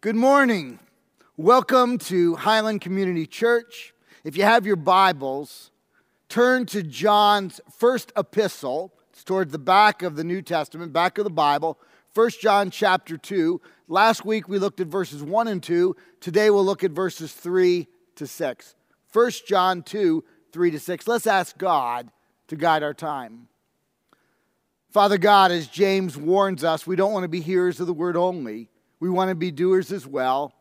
Good morning. Welcome to Highland Community Church. If you have your Bibles, turn to John's first epistle. It's towards the back of the New Testament, back of the Bible, 1 John chapter 2. Last week we looked at verses 1 and 2. Today we'll look at verses 3 to 6. 1 John 2, 3 to 6. Let's ask God to guide our time. Father God, as James warns us, we don't want to be hearers of the word only we want to be doers as well.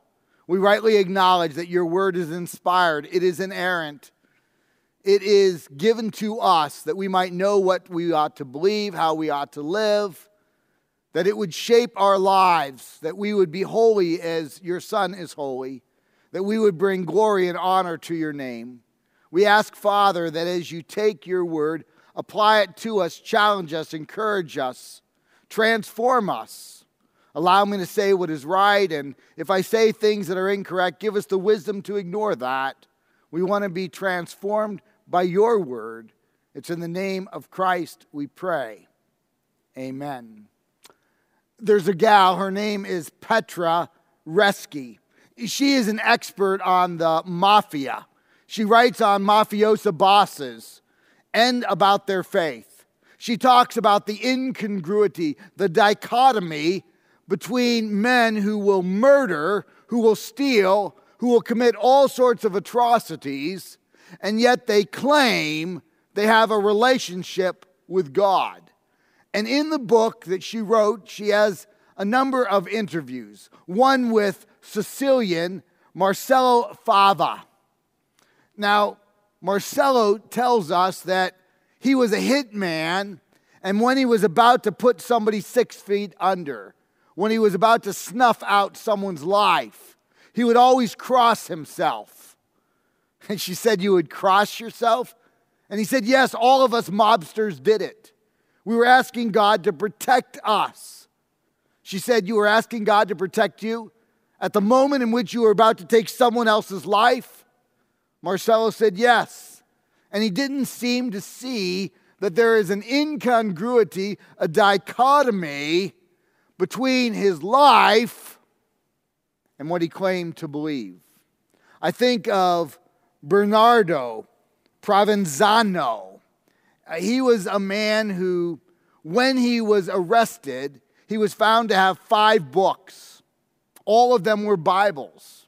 We rightly acknowledge that your word is inspired, it is inerrant, it is given to us that we might know what we ought to believe, how we ought to live, that it would shape our lives, that we would be holy as your Son is holy, that we would bring glory and honor to your name. We ask, Father, that as you take your word, apply it to us, challenge us, encourage us, transform us Allow me to say what is right. And if I say things that are incorrect, give us the wisdom to ignore that. We want to be transformed by your word. It's in the name of Christ we pray. Amen. There's a gal, her name is Petra Reski. She is an expert on the mafia. She writes on mafiosa bosses and about their faith. She talks about the incongruity, the dichotomy between men who will murder, who will steal, who will commit all sorts of atrocities, and yet they claim they have a relationship with God. And in the book that she wrote, she has a number of interviews, one with Sicilian Marcello Fava. Now, Marcello tells us that he was a hitman, and when he was about to put somebody six feet under, when he was about to snuff out someone's life. He would always cross himself. And she said, You would cross yourself? And he said, Yes, all of us mobsters did it. We were asking God to protect us. She said, You were asking God to protect you at the moment in which you were about to take someone else's life? Marcello said, Yes. And he didn't seem to see that there is an incongruity, a dichotomy between his life and what he claimed to believe. I think of Bernardo Provenzano. Uh, he was a man who, when he was arrested, he was found to have five books. All of them were Bibles.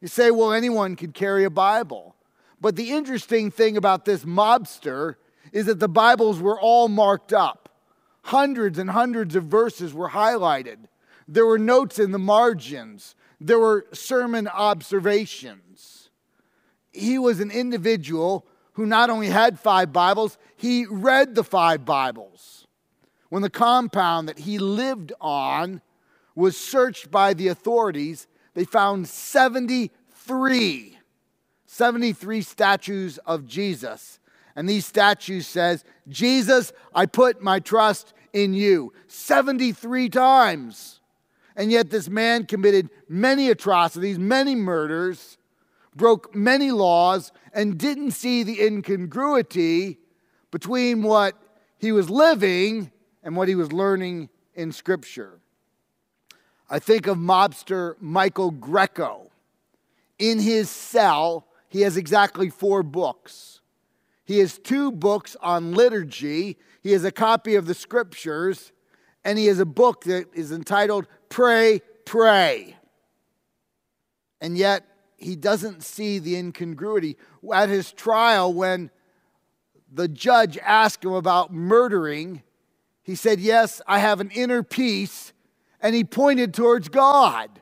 You say, well, anyone could carry a Bible. But the interesting thing about this mobster is that the Bibles were all marked up. Hundreds and hundreds of verses were highlighted. There were notes in the margins. There were sermon observations. He was an individual who not only had five Bibles, he read the five Bibles. When the compound that he lived on was searched by the authorities, they found 73, 73 statues of Jesus and these statues says, Jesus, I put my trust in you. 73 times. And yet this man committed many atrocities, many murders, broke many laws, and didn't see the incongruity between what he was living and what he was learning in Scripture. I think of mobster Michael Greco. In his cell, he has exactly four books. He has two books on liturgy. He has a copy of the scriptures, and he has a book that is entitled Pray, Pray. And yet, he doesn't see the incongruity. At his trial, when the judge asked him about murdering, he said, Yes, I have an inner peace. And he pointed towards God.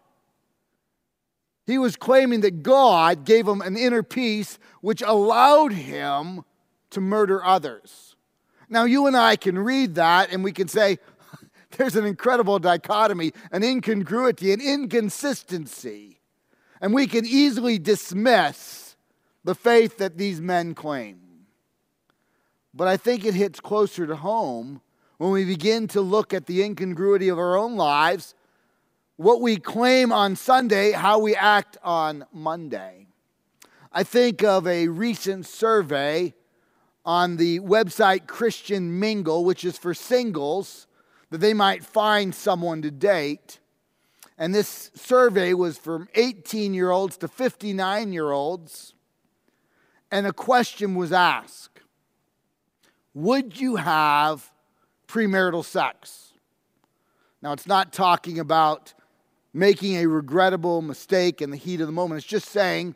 He was claiming that God gave him an inner peace, which allowed him to murder others. Now, you and I can read that and we can say, there's an incredible dichotomy, an incongruity, an inconsistency. And we can easily dismiss the faith that these men claim. But I think it hits closer to home when we begin to look at the incongruity of our own lives, what we claim on Sunday, how we act on Monday. I think of a recent survey on the website Christian Mingle, which is for singles, that they might find someone to date. And this survey was from 18 year olds to 59 year olds. And a question was asked Would you have premarital sex? Now, it's not talking about making a regrettable mistake in the heat of the moment. It's just saying,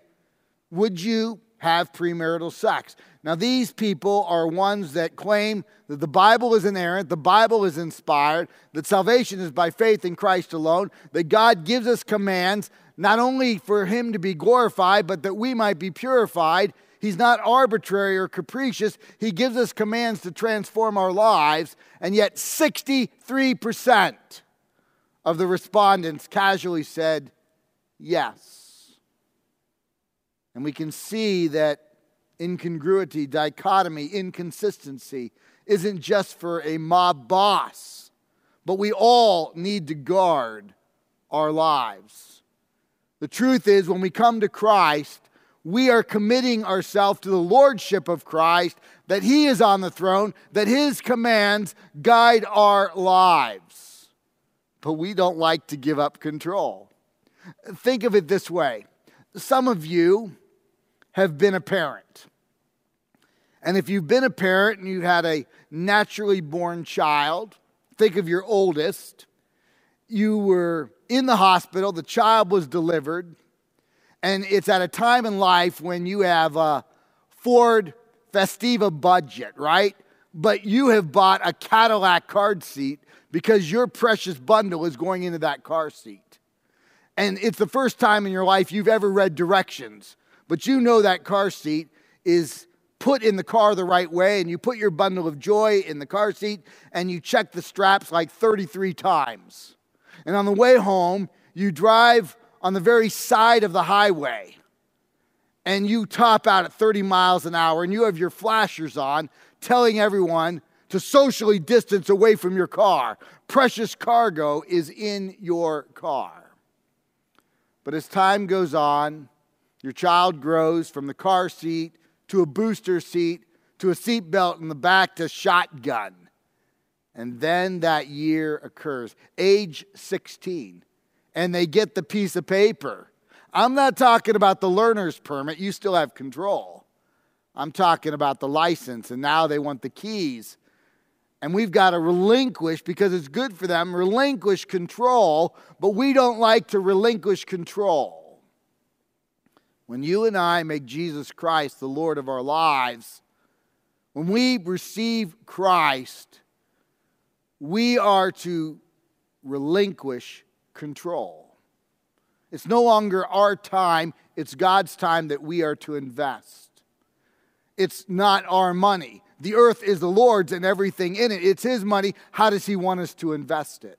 Would you have premarital sex? Now, these people are ones that claim that the Bible is inerrant, the Bible is inspired, that salvation is by faith in Christ alone, that God gives us commands not only for Him to be glorified, but that we might be purified. He's not arbitrary or capricious. He gives us commands to transform our lives, and yet 63% of the respondents casually said yes. And we can see that incongruity, dichotomy, inconsistency isn't just for a mob boss, but we all need to guard our lives. The truth is, when we come to Christ, we are committing ourselves to the lordship of Christ, that He is on the throne, that His commands guide our lives. But we don't like to give up control. Think of it this way some of you have been a parent. And if you've been a parent and you had a naturally born child, think of your oldest, you were in the hospital, the child was delivered, and it's at a time in life when you have a Ford Festiva budget, right? But you have bought a Cadillac car seat because your precious bundle is going into that car seat. And it's the first time in your life you've ever read directions but you know that car seat is put in the car the right way, and you put your bundle of joy in the car seat, and you check the straps like 33 times. And on the way home, you drive on the very side of the highway, and you top out at 30 miles an hour, and you have your flashers on, telling everyone to socially distance away from your car. Precious cargo is in your car. But as time goes on, your child grows from the car seat to a booster seat to a seatbelt in the back to shotgun. And then that year occurs, age 16, and they get the piece of paper. I'm not talking about the learner's permit, you still have control. I'm talking about the license, and now they want the keys. And we've got to relinquish, because it's good for them, relinquish control, but we don't like to relinquish control. When you and I make Jesus Christ the Lord of our lives, when we receive Christ, we are to relinquish control. It's no longer our time, it's God's time that we are to invest. It's not our money. The earth is the Lord's and everything in it. It's His money. How does He want us to invest it?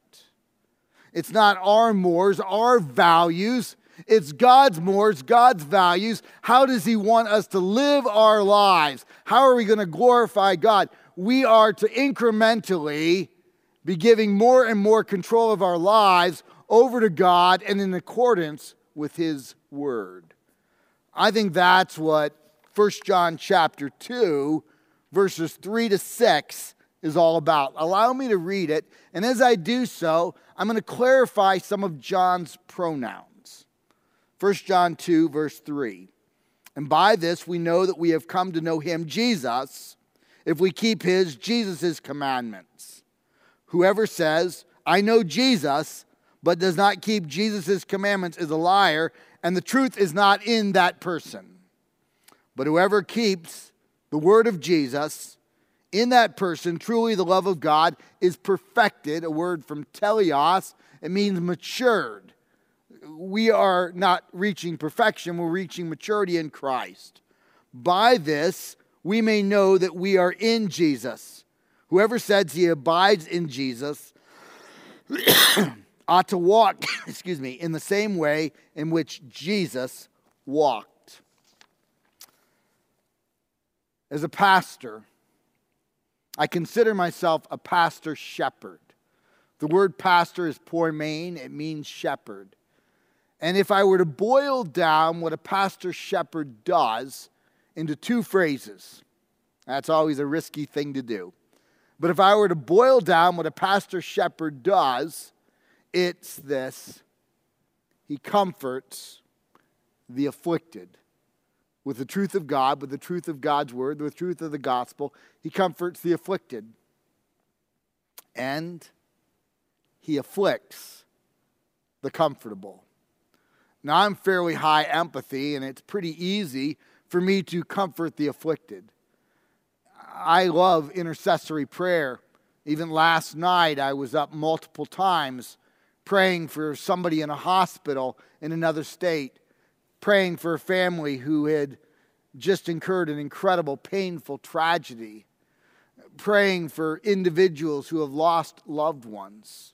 It's not our mores, our values. It's God's mores, God's values. How does He want us to live our lives? How are we going to glorify God? We are to incrementally be giving more and more control of our lives over to God and in accordance with His Word. I think that's what 1 John chapter 2, verses 3 to 6 is all about. Allow me to read it, and as I do so, I'm going to clarify some of John's pronouns. 1 John 2, verse 3. And by this we know that we have come to know him, Jesus, if we keep his, Jesus' commandments. Whoever says, I know Jesus, but does not keep Jesus' commandments is a liar, and the truth is not in that person. But whoever keeps the word of Jesus, in that person, truly the love of God is perfected, a word from teleos, it means matured we are not reaching perfection, we're reaching maturity in Christ. By this, we may know that we are in Jesus. Whoever says he abides in Jesus ought to walk, excuse me, in the same way in which Jesus walked. As a pastor, I consider myself a pastor shepherd. The word pastor is poor poimen, it means shepherd. And if I were to boil down what a pastor shepherd does into two phrases, that's always a risky thing to do. But if I were to boil down what a pastor shepherd does, it's this he comforts the afflicted with the truth of God, with the truth of God's word, with the truth of the gospel. He comforts the afflicted. And he afflicts the comfortable. Now, I'm fairly high empathy, and it's pretty easy for me to comfort the afflicted. I love intercessory prayer. Even last night, I was up multiple times praying for somebody in a hospital in another state, praying for a family who had just incurred an incredible, painful tragedy, praying for individuals who have lost loved ones.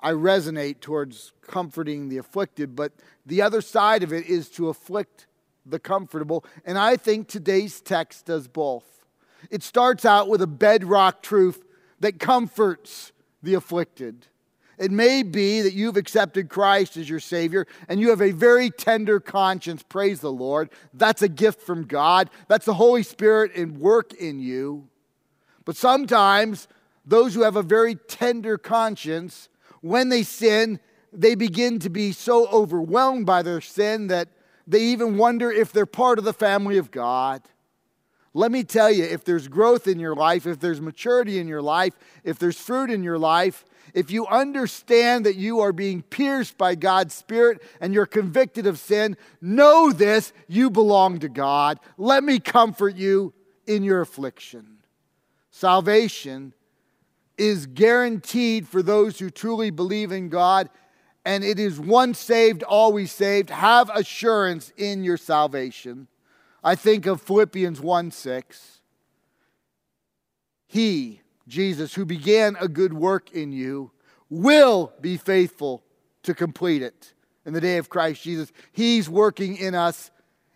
I resonate towards comforting the afflicted, but the other side of it is to afflict the comfortable. And I think today's text does both. It starts out with a bedrock truth that comforts the afflicted. It may be that you've accepted Christ as your Savior and you have a very tender conscience. Praise the Lord. That's a gift from God. That's the Holy Spirit in work in you. But sometimes those who have a very tender conscience, when they sin, they begin to be so overwhelmed by their sin that they even wonder if they're part of the family of God. Let me tell you, if there's growth in your life, if there's maturity in your life, if there's fruit in your life, if you understand that you are being pierced by God's Spirit and you're convicted of sin, know this you belong to God. Let me comfort you in your affliction. Salvation is guaranteed for those who truly believe in God and it is once saved, always saved. Have assurance in your salvation. I think of Philippians 1 6. He, Jesus, who began a good work in you, will be faithful to complete it in the day of Christ Jesus. He's working in us.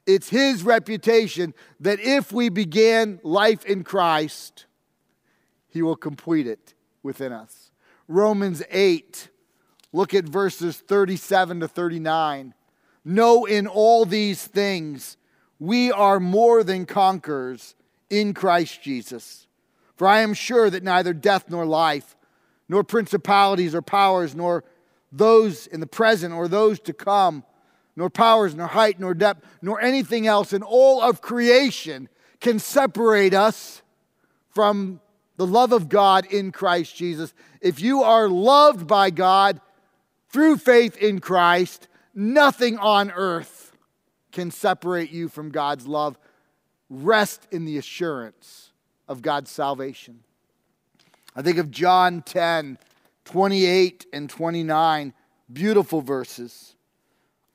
It's His reputation that if we began life in Christ, He will complete it within us. Romans 8 Look at verses 37 to 39. Know in all these things we are more than conquerors in Christ Jesus. For I am sure that neither death nor life, nor principalities or powers, nor those in the present or those to come, nor powers, nor height, nor depth, nor anything else in all of creation can separate us from the love of God in Christ Jesus. If you are loved by God, through faith in Christ, nothing on earth can separate you from God's love. Rest in the assurance of God's salvation. I think of John 10, 28 and 29, beautiful verses.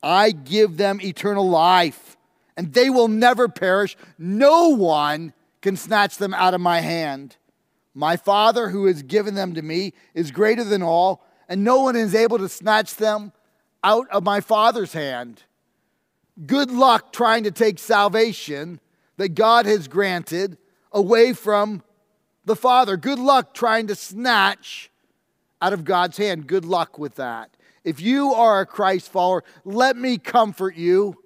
I give them eternal life, and they will never perish. No one can snatch them out of my hand. My Father, who has given them to me, is greater than all and no one is able to snatch them out of my Father's hand. Good luck trying to take salvation that God has granted away from the Father. Good luck trying to snatch out of God's hand. Good luck with that. If you are a Christ follower, let me comfort you.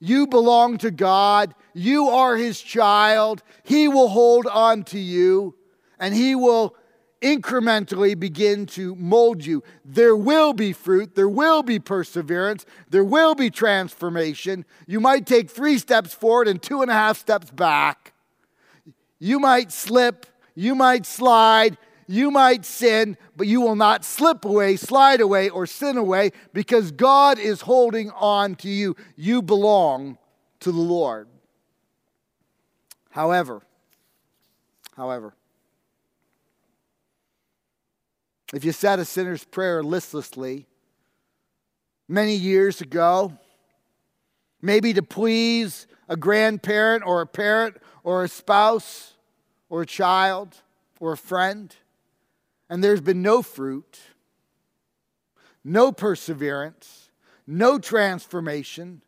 You belong to God. You are His child. He will hold on to you and He will incrementally begin to mold you. There will be fruit, there will be perseverance, there will be transformation. You might take three steps forward and two and a half steps back. You might slip, you might slide, you might sin, but you will not slip away, slide away, or sin away because God is holding on to you. You belong to the Lord. However, however, If you said a sinner's prayer listlessly many years ago, maybe to please a grandparent or a parent or a spouse or a child or a friend, and there's been no fruit, no perseverance, no transformation,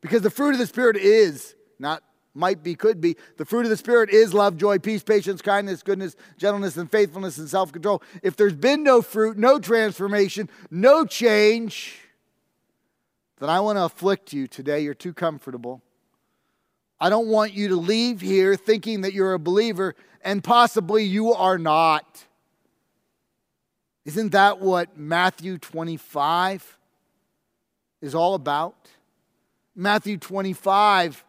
because the fruit of the Spirit is not might be, could be. The fruit of the Spirit is love, joy, peace, patience, kindness, goodness, gentleness, and faithfulness and self control. If there's been no fruit, no transformation, no change, then I want to afflict you today. You're too comfortable. I don't want you to leave here thinking that you're a believer and possibly you are not. Isn't that what Matthew 25 is all about. Matthew 25,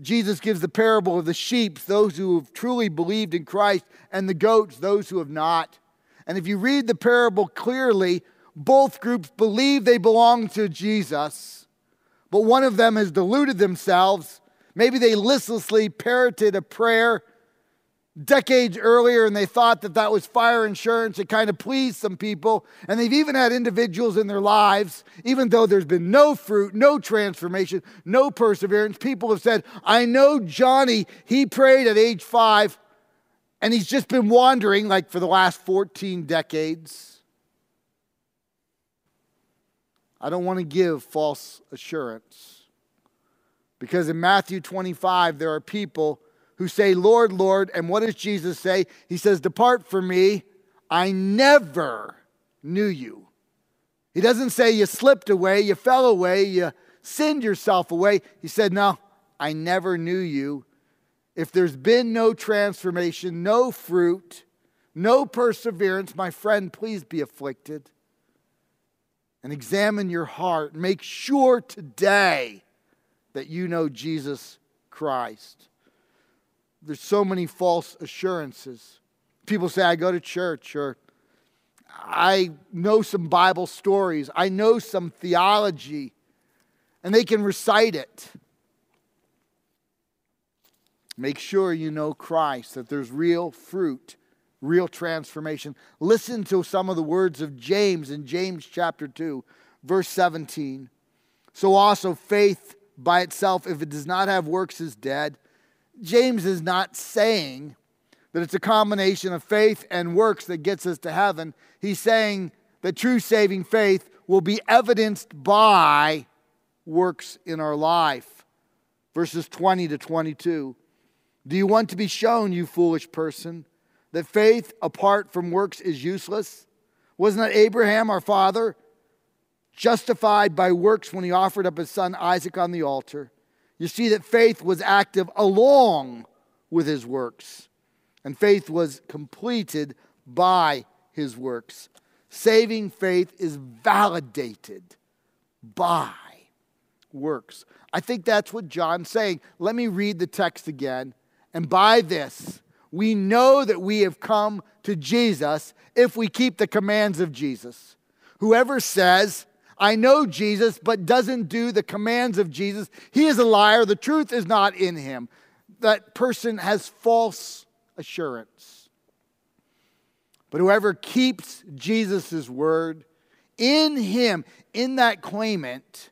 Jesus gives the parable of the sheep, those who have truly believed in Christ, and the goats, those who have not. And if you read the parable clearly, both groups believe they belong to Jesus, but one of them has deluded themselves. Maybe they listlessly parroted a prayer decades earlier and they thought that that was fire insurance. It kind of pleased some people. And they've even had individuals in their lives, even though there's been no fruit, no transformation, no perseverance, people have said, I know Johnny, he prayed at age five and he's just been wandering like for the last 14 decades. I don't want to give false assurance because in Matthew 25, there are people who say, Lord, Lord. And what does Jesus say? He says, Depart from me. I never knew you. He doesn't say you slipped away, you fell away, you sinned yourself away. He said, No, I never knew you. If there's been no transformation, no fruit, no perseverance, my friend, please be afflicted and examine your heart. Make sure today that you know Jesus Christ. There's so many false assurances. People say, I go to church, or I know some Bible stories, I know some theology, and they can recite it. Make sure you know Christ, that there's real fruit, real transformation. Listen to some of the words of James in James chapter 2, verse 17. So also, faith by itself, if it does not have works, is dead. James is not saying that it's a combination of faith and works that gets us to heaven. He's saying that true saving faith will be evidenced by works in our life. Verses 20 to 22. Do you want to be shown, you foolish person, that faith apart from works is useless? Wasn't that Abraham, our father, justified by works when he offered up his son Isaac on the altar? You see that faith was active along with his works, and faith was completed by his works. Saving faith is validated by works. I think that's what John's saying. Let me read the text again. And by this, we know that we have come to Jesus if we keep the commands of Jesus. Whoever says, I know Jesus, but doesn't do the commands of Jesus, he is a liar. The truth is not in him. That person has false assurance. But whoever keeps Jesus' word, in him, in that claimant,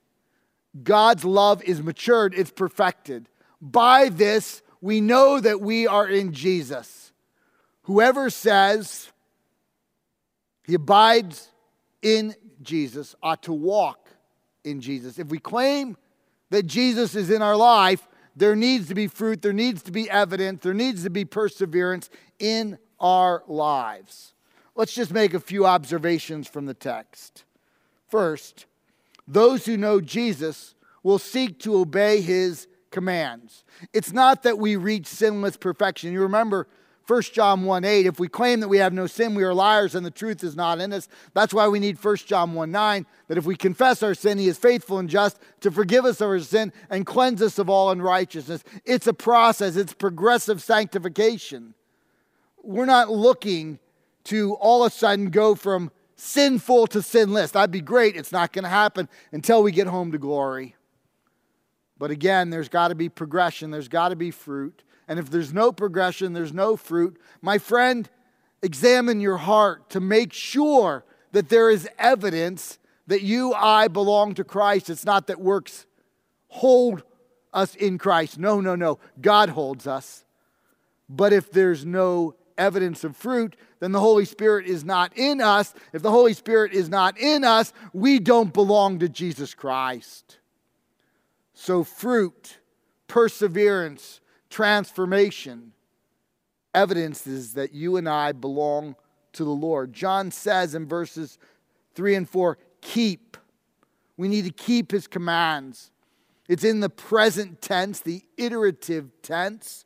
God's love is matured, it's perfected. By this, we know that we are in Jesus. Whoever says he abides in Jesus ought to walk in Jesus. If we claim that Jesus is in our life, there needs to be fruit, there needs to be evidence, there needs to be perseverance in our lives. Let's just make a few observations from the text. First, those who know Jesus will seek to obey his commands. It's not that we reach sinless perfection. You remember 1 John 1 8, if we claim that we have no sin, we are liars and the truth is not in us. That's why we need 1 John 1 9, that if we confess our sin, he is faithful and just to forgive us of our sin and cleanse us of all unrighteousness. It's a process, it's progressive sanctification. We're not looking to all of a sudden go from sinful to sinless. That'd be great. It's not going to happen until we get home to glory. But again, there's got to be progression, there's got to be fruit. And if there's no progression, there's no fruit. My friend, examine your heart to make sure that there is evidence that you, I belong to Christ. It's not that works hold us in Christ. No, no, no. God holds us. But if there's no evidence of fruit, then the Holy Spirit is not in us. If the Holy Spirit is not in us, we don't belong to Jesus Christ. So, fruit, perseverance, transformation evidences that you and I belong to the Lord. John says in verses 3 and 4 keep. We need to keep his commands. It's in the present tense, the iterative tense.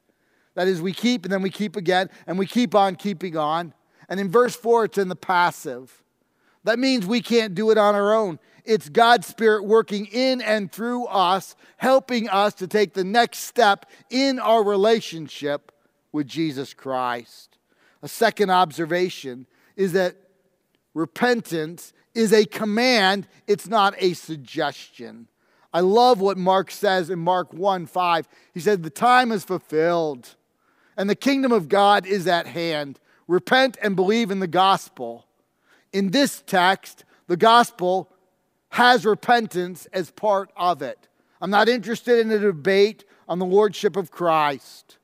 That is, we keep and then we keep again, and we keep on keeping on. And in verse 4, it's in the passive. That means we can't do it on our own. It's God's Spirit working in and through us, helping us to take the next step in our relationship with Jesus Christ. A second observation is that repentance is a command, it's not a suggestion. I love what Mark says in Mark 1 5. He said, The time is fulfilled and the kingdom of God is at hand. Repent and believe in the gospel. In this text, the gospel has repentance as part of it. I'm not interested in a debate on the lordship of Christ.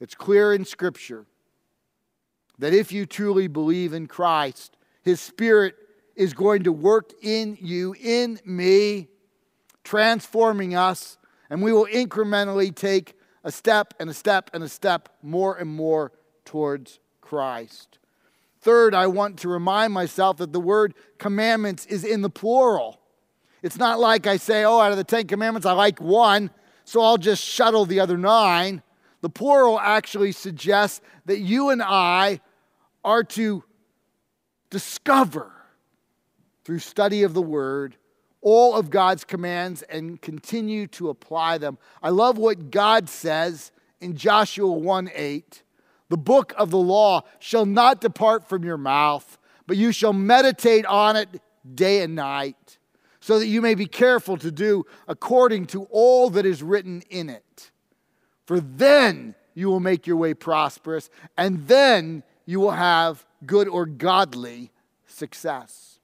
It's clear in Scripture that if you truly believe in Christ, His Spirit is going to work in you, in me, transforming us, and we will incrementally take a step and a step and a step more and more towards Christ. Third, I want to remind myself that the word commandments is in the plural. It's not like I say, oh, out of the Ten Commandments, I like one, so I'll just shuttle the other nine. The plural actually suggests that you and I are to discover through study of the word all of God's commands and continue to apply them. I love what God says in Joshua 1 8. The book of the law shall not depart from your mouth, but you shall meditate on it day and night, so that you may be careful to do according to all that is written in it. For then you will make your way prosperous, and then you will have good or godly success.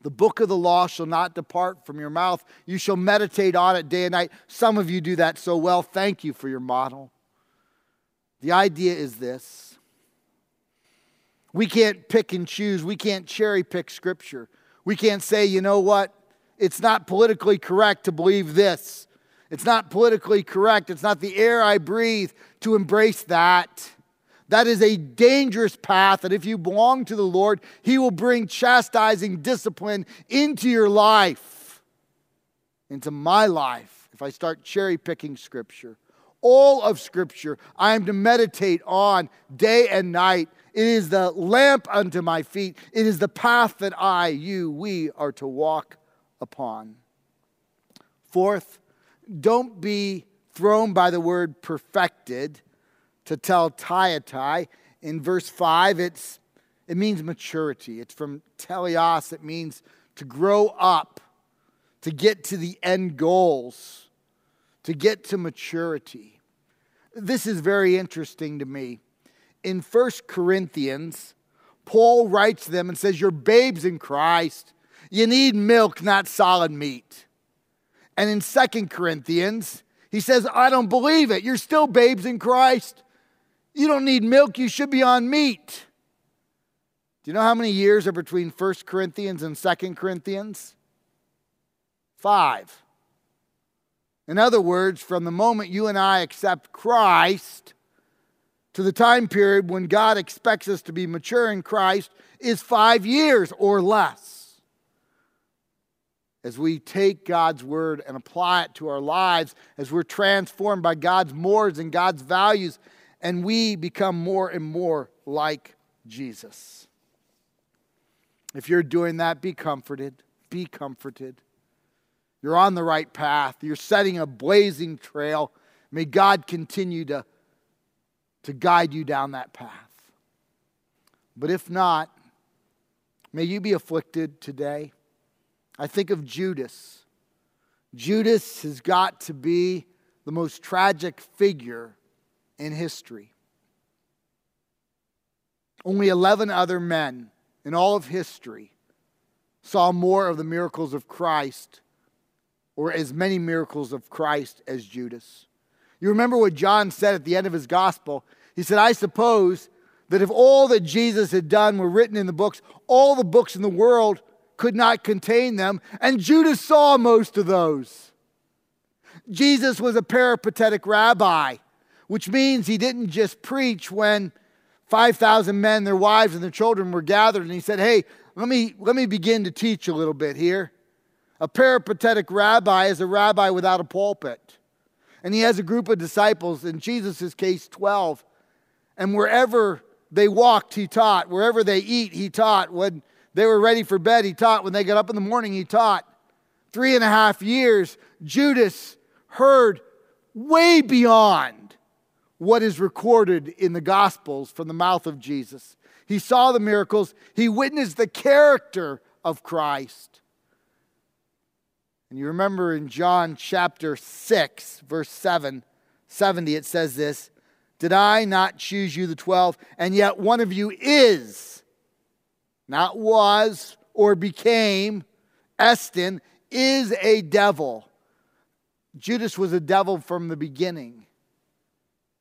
The book of the law shall not depart from your mouth. You shall meditate on it day and night. Some of you do that so well. Thank you for your model. The idea is this we can't pick and choose, we can't cherry pick scripture. We can't say, you know what? It's not politically correct to believe this. It's not politically correct. It's not the air I breathe to embrace that. That is a dangerous path that if you belong to the Lord, He will bring chastising discipline into your life, into my life, if I start cherry picking Scripture. All of Scripture I am to meditate on day and night. It is the lamp unto my feet, it is the path that I, you, we are to walk upon. Fourth, don't be thrown by the word perfected to tell tetelestai. In verse 5, it's, it means maturity. It's from teleos, it means to grow up, to get to the end goals, to get to maturity. This is very interesting to me. In 1 Corinthians, Paul writes them and says, You're babes in Christ. You need milk, not solid meat. And in 2 Corinthians, he says, I don't believe it. You're still babes in Christ. You don't need milk, you should be on meat. Do you know how many years are between 1 Corinthians and 2 Corinthians? Five. In other words, from the moment you and I accept Christ to the time period when God expects us to be mature in Christ is five years or less. As we take God's word and apply it to our lives, as we're transformed by God's mores and God's values, and we become more and more like Jesus. If you're doing that, be comforted. Be comforted. You're on the right path. You're setting a blazing trail. May God continue to, to guide you down that path. But if not, may you be afflicted today. I think of Judas. Judas has got to be the most tragic figure in history. Only 11 other men in all of history saw more of the miracles of Christ or as many miracles of Christ as Judas. You remember what John said at the end of his gospel? He said, I suppose that if all that Jesus had done were written in the books, all the books in the world could not contain them, and Judas saw most of those. Jesus was a peripatetic rabbi which means he didn't just preach when 5,000 men, their wives, and their children were gathered, and he said, Hey, let me, let me begin to teach a little bit here. A peripatetic rabbi is a rabbi without a pulpit. And he has a group of disciples, in Jesus' case, 12. And wherever they walked, he taught. Wherever they eat, he taught. When they were ready for bed, he taught. When they got up in the morning, he taught. Three and a half years, Judas heard way beyond what is recorded in the Gospels from the mouth of Jesus. He saw the miracles, he witnessed the character of Christ. And you remember in John chapter 6, verse 7, 70, it says this Did I not choose you, the 12, and yet one of you is, not was or became, Estin, is a devil. Judas was a devil from the beginning.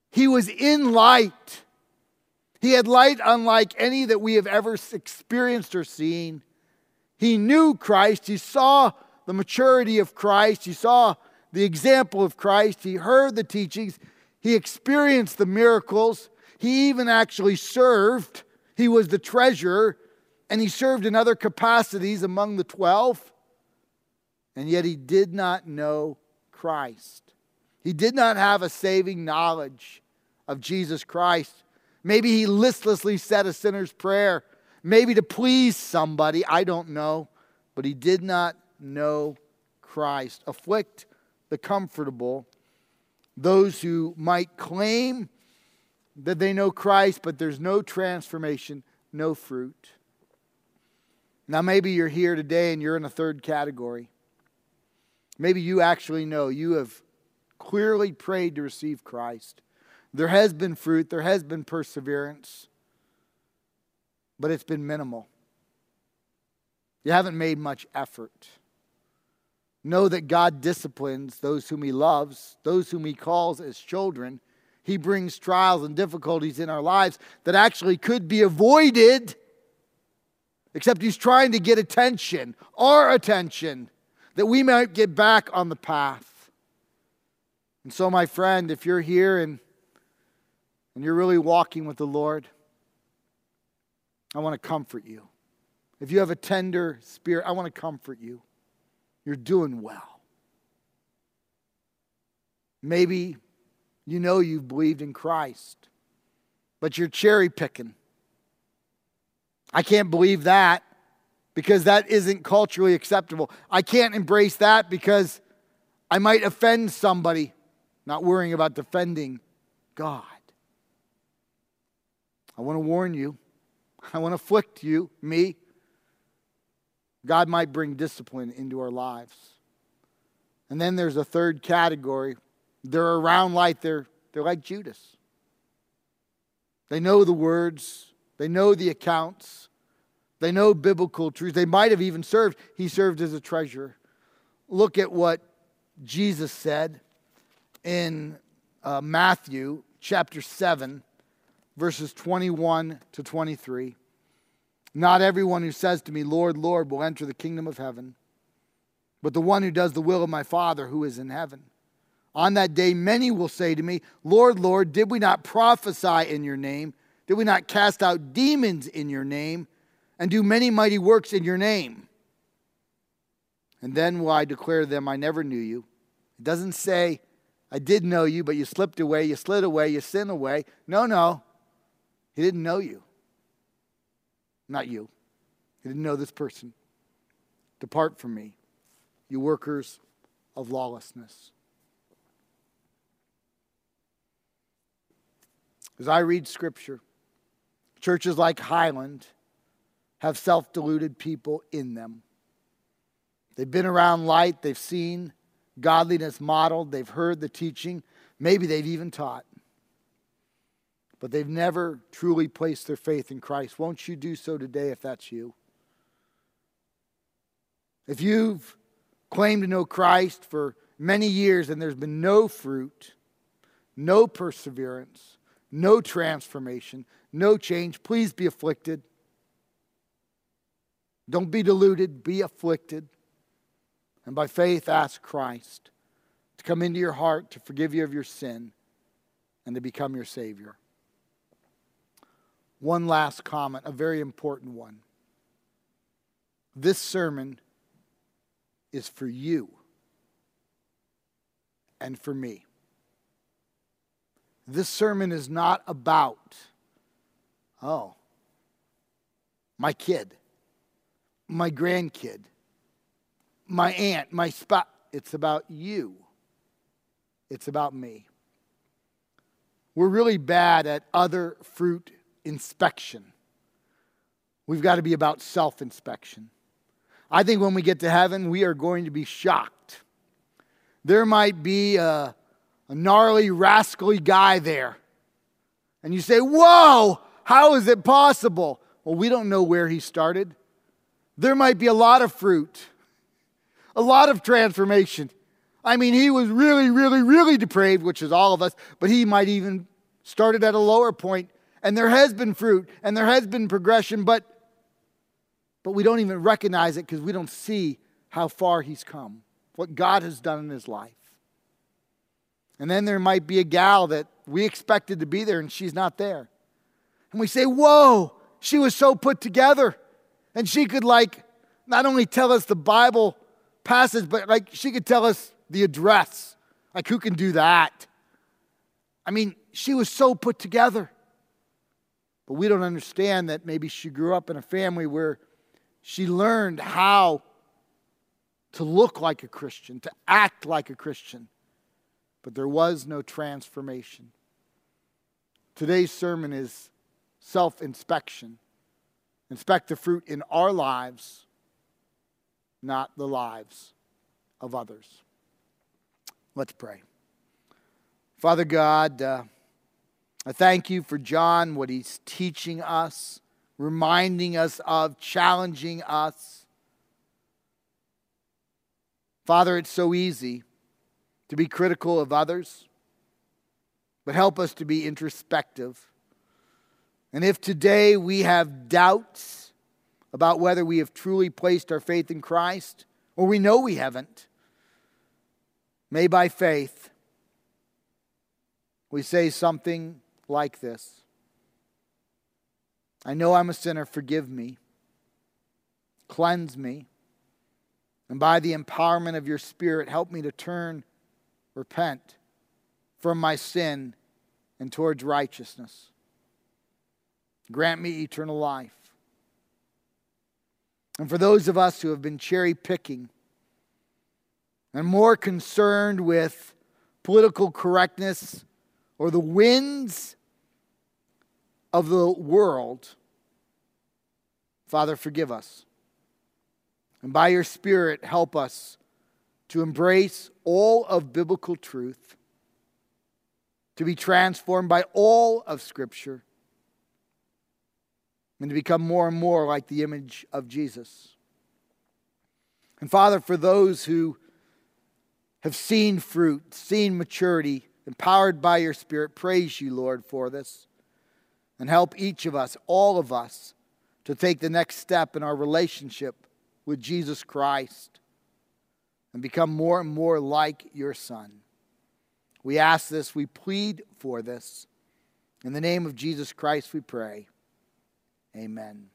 He was in light. He had light unlike any that we have ever experienced or seen. He knew Christ. He saw the maturity of Christ. He saw the example of Christ. He heard the teachings. He experienced the miracles. He even actually served. He was the treasurer, and he served in other capacities among the 12. And yet he did not know Christ. He did not have a saving knowledge of Jesus Christ. Maybe he listlessly said a sinner's prayer, maybe to please somebody, I don't know, but he did not know Christ. Afflict the comfortable, those who might claim that they know Christ, but there's no transformation, no fruit. Now, maybe you're here today and you're in a third category. Maybe you actually know you have clearly prayed to receive Christ. There has been fruit, there has been perseverance, but it's been minimal. You haven't made much effort. Know that God disciplines those whom He loves, those whom He calls as children. He brings trials and difficulties in our lives that actually could be avoided, except He's trying to get attention, our attention that we might get back on the path. And so, my friend, if you're here and, and you're really walking with the Lord, I want to comfort you. If you have a tender spirit, I want to comfort you. You're doing well. Maybe you know you've believed in Christ, but you're cherry picking. I can't believe that because that isn't culturally acceptable. I can't embrace that because I might offend somebody, not worrying about defending God. I want to warn you. I want to afflict you, me. God might bring discipline into our lives. And then there's a third category. They're around like they're, they're like Judas. They know the words, they know the accounts, they know biblical truths. They might have even served. He served as a treasurer. Look at what Jesus said in uh, Matthew chapter 7, verses 21 to 23. Not everyone who says to me, Lord, Lord, will enter the kingdom of heaven, but the one who does the will of my Father who is in heaven. On that day, many will say to me, Lord, Lord, did we not prophesy in your name? Did we not cast out demons in your name? and do many mighty works in your name. And then will I declare them, I never knew you. It doesn't say, I did know you, but you slipped away, you slid away, you sinned away. No, no. He didn't know you. Not you. You didn't know this person. Depart from me, you workers of lawlessness. As I read scripture, churches like Highland, have self deluded people in them. They've been around light, they've seen godliness modeled, they've heard the teaching, maybe they've even taught. But they've never truly placed their faith in Christ. Won't you do so today if that's you? If you've claimed to know Christ for many years and there's been no fruit, no perseverance, no transformation, no change, please be afflicted. Don't be deluded, be afflicted. And by faith, ask Christ to come into your heart to forgive you of your sin and to become your Savior. One last comment, a very important one. This sermon is for you and for me. This sermon is not about, oh, my kid my grandkid, my aunt, my spouse. It's about you. It's about me. We're really bad at other fruit inspection. We've got to be about self inspection. I think when we get to heaven, we are going to be shocked. There might be a, a gnarly, rascally guy there. And you say, Whoa, how is it possible? Well, we don't know where he started. There might be a lot of fruit, a lot of transformation. I mean, he was really, really, really depraved, which is all of us, but he might even started at a lower point, and there has been fruit and there has been progression, but but we don't even recognize it because we don't see how far he's come, what God has done in his life. And then there might be a gal that we expected to be there and she's not there. And we say, Whoa, she was so put together. And she could, like, not only tell us the Bible passage, but like she could tell us the address. Like, who can do that? I mean, she was so put together. But we don't understand that maybe she grew up in a family where she learned how to look like a Christian, to act like a Christian, but there was no transformation. Today's sermon is self inspection. Inspect the fruit in our lives, not the lives of others. Let's pray. Father God, uh, I thank you for John, what he's teaching us reminding us of, challenging us. Father, it's so easy to be critical of others, but help us to be introspective. And if today we have doubts about whether we have truly placed our faith in Christ, or we know we haven't, may by faith we say something like this I know I'm a sinner. Forgive me. Cleanse me. And by the empowerment of your Spirit, help me to turn, repent from my sin and towards righteousness. Grant me eternal life. And for those of us who have been cherry picking and more concerned with political correctness or the winds of the world, Father, forgive us. And by your Spirit, help us to embrace all of biblical truth, to be transformed by all of Scripture, and to become more and more like the image of Jesus. And Father, for those who have seen fruit, seen maturity, empowered by your Spirit, praise you, Lord, for this and help each of us, all of us, to take the next step in our relationship with Jesus Christ and become more and more like your Son. We ask this, we plead for this. In the name of Jesus Christ, we pray. Amen.